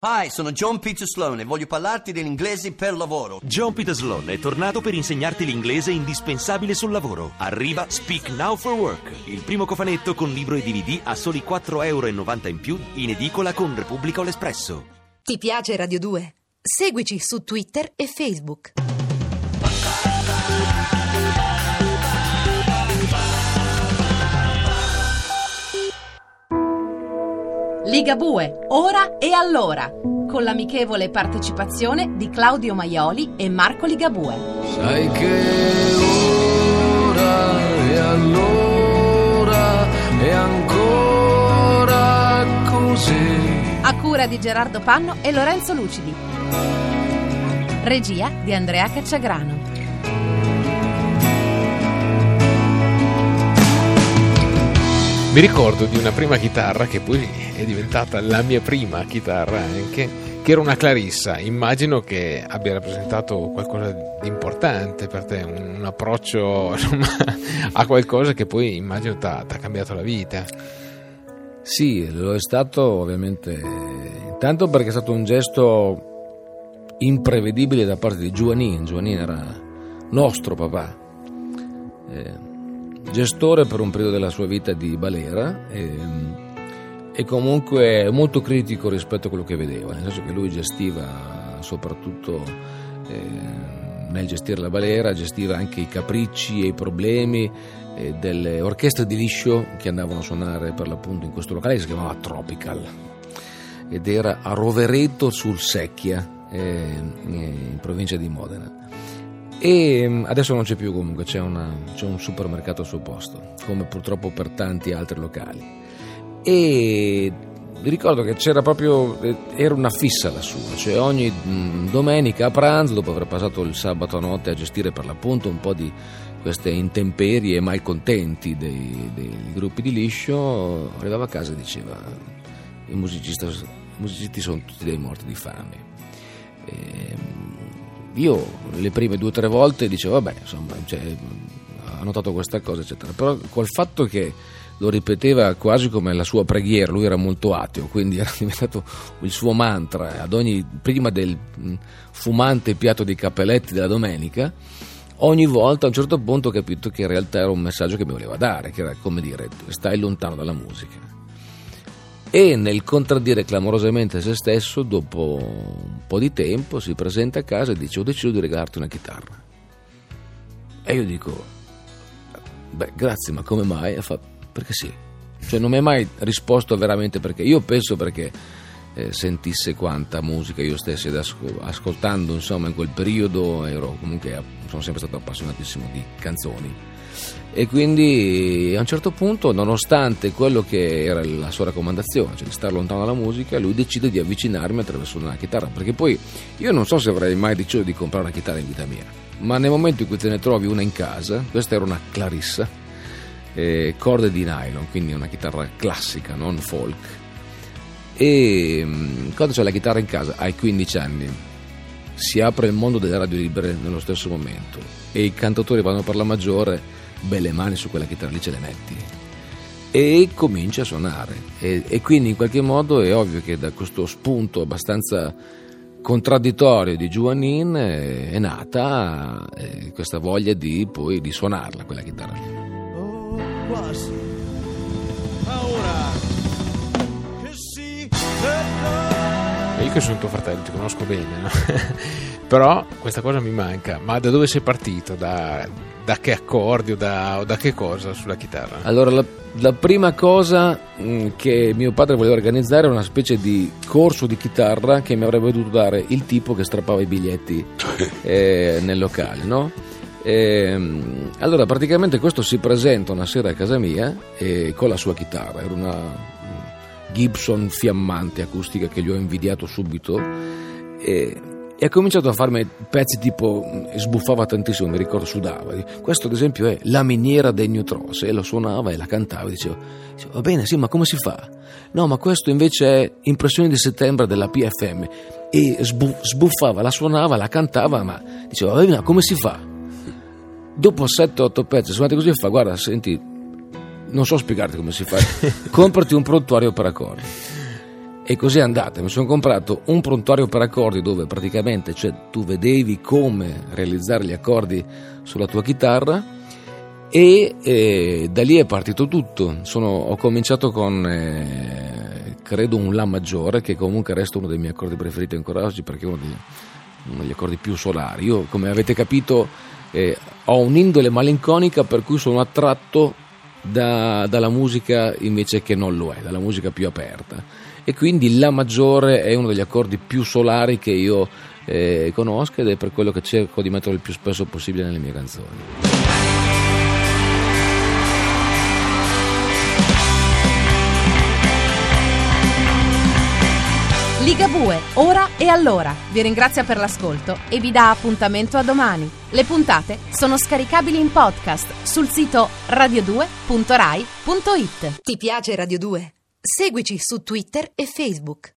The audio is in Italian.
Hi, sono John Peter Sloan e voglio parlarti dell'inglese per lavoro. John Peter Sloan è tornato per insegnarti l'inglese indispensabile sul lavoro. Arriva Speak Now for Work, il primo cofanetto con libro e DVD a soli 4,90 euro in più in edicola con Repubblica o l'Espresso. Ti piace Radio 2? Seguici su Twitter e Facebook. Ligabue, ora e allora, con l'amichevole partecipazione di Claudio Maioli e Marco Ligabue. Sai che ora e allora è ancora così. A cura di Gerardo Panno e Lorenzo Lucidi. Regia di Andrea Cacciagrano. Mi ricordo di una prima chitarra che poi è diventata la mia prima chitarra anche, che era una Clarissa. Immagino che abbia rappresentato qualcosa di importante per te, un, un approccio insomma, a qualcosa che poi immagino ti ha cambiato la vita. Sì, lo è stato ovviamente, intanto perché è stato un gesto imprevedibile da parte di Giovanni. Giovanni era nostro papà. Eh, gestore per un periodo della sua vita di Balera e, e, comunque molto critico rispetto a quello che vedeva, nel senso che lui gestiva soprattutto eh, nel gestire la Balera, gestiva anche i capricci e i problemi eh, delle orchestre di liscio che andavano a suonare per l'appunto in questo locale che si chiamava Tropical ed era a Rovereto sul Secchia eh, in provincia di Modena e mm, adesso non c'è più comunque, c'è, una, c'è, un supermercato al suo posto, come purtroppo per tanti altri locali. E mi ricordo che c'era proprio, eh, era una fissa la sua, cioè ogni mm, domenica a pranzo, dopo aver passato il sabato a notte a gestire per l'appunto un po' di queste intemperie e malcontenti dei, dei gruppi di liscio, arrivava a casa e diceva i musicisti, sono tutti dei morti di fame. E, io le prime due o tre volte dicevo, vabbè, insomma, cioè, ha notato questa cosa, eccetera. Però col fatto che lo ripeteva quasi come la sua preghiera, lui era molto ateo, quindi era diventato il suo mantra ad ogni, prima del mm, fumante piatto di cappelletti della domenica, ogni volta a un certo punto ho capito che in realtà era un messaggio che mi voleva dare, che era come dire, stai lontano dalla musica e nel contraddire clamorosamente se stesso, dopo un po' di tempo, si presenta a casa e dice ho deciso di regalarti una chitarra. E io dico, beh grazie, ma come mai? E fa, perché sì. Cioè non mi ha mai risposto veramente perché. Io penso perché eh, sentisse quanta musica io stessi ascoltando, insomma in quel periodo ero comunque, sono sempre stato appassionatissimo di canzoni. E quindi a un certo punto nonostante quello che era la sua raccomandazione cioè di stare lontano dalla musica lui decide di avvicinarmi attraverso una chitarra. Perché poi io non so se avrei mai deciso di comprare una chitarra in vita mia ma nel momento in cui te ne trovi una in casa questa era una Clarissa eh, corde di nylon quindi una chitarra classica non folk e mm, quando c'è la chitarra in casa hai 15 anni si apre il mondo delle radio libere nello stesso momento. E i cantautori vanno per la maggiore belle mani su quella chitarra lì ce le metti. E comincia a suonare. E, e, quindi in qualche modo è ovvio che da questo spunto abbastanza contraddittorio di Giovannin è, è nata eh, questa voglia di poi di suonarla quella chitarra lì. Oh quasi io che sono tuo fratello ti conosco bene no? però questa cosa mi manca ma da dove sei partito? da da che accordi o da, o da, che cosa sulla chitarra? Allora, la, la prima cosa mh, che mio padre voleva organizzare era una specie di corso di chitarra che mi avrebbe dovuto dare il tipo che strappava i biglietti eh, nel locale, no? E, ehm, allora, praticamente questo si presenta una sera a casa mia e, con la sua chitarra, era una Gibson fiammante acustica che gli ho invidiato subito. E, e ha cominciato a farmi pezzi tipo sbuffava tantissimo, mi ricordo sudava. Questo ad esempio è La miniera dei Neutros e lo suonava e la cantava diceva, diceva va bene, sì, ma come si fa? No, ma questo invece è Impressioni di settembre della PFM e sbuffava, la suonava, la cantava, ma diceva va bene, ma come si fa? Dopo 7-8 pezzi, suonate così e fa guarda, senti, non so spiegarti come si fa, comprati un prontuario per accordi E così è andata, mi sono comprato un prontuario per accordi dove praticamente cioè, tu vedevi come realizzare gli accordi sulla tua chitarra e eh, da lì è partito tutto. Sono, ho cominciato con eh, credo un La maggiore che comunque resta uno dei miei accordi preferiti ancora oggi perché è uno degli, uno degli accordi più solari. Io come avete capito eh, ho un'indole malinconica per cui sono attratto da, dalla musica invece che non lo è, dalla musica più aperta. E quindi La maggiore è uno degli accordi più solari che io eh, conosco ed è per quello che cerco di mettere il più spesso possibile nelle mie canzoni. Ligabue, ora e allora. Vi ringrazia per l'ascolto e vi dà appuntamento a domani. Le puntate sono scaricabili in podcast sul sito radio2.rai.it. Ti piace Radio 2? Seguici su Twitter e Facebook.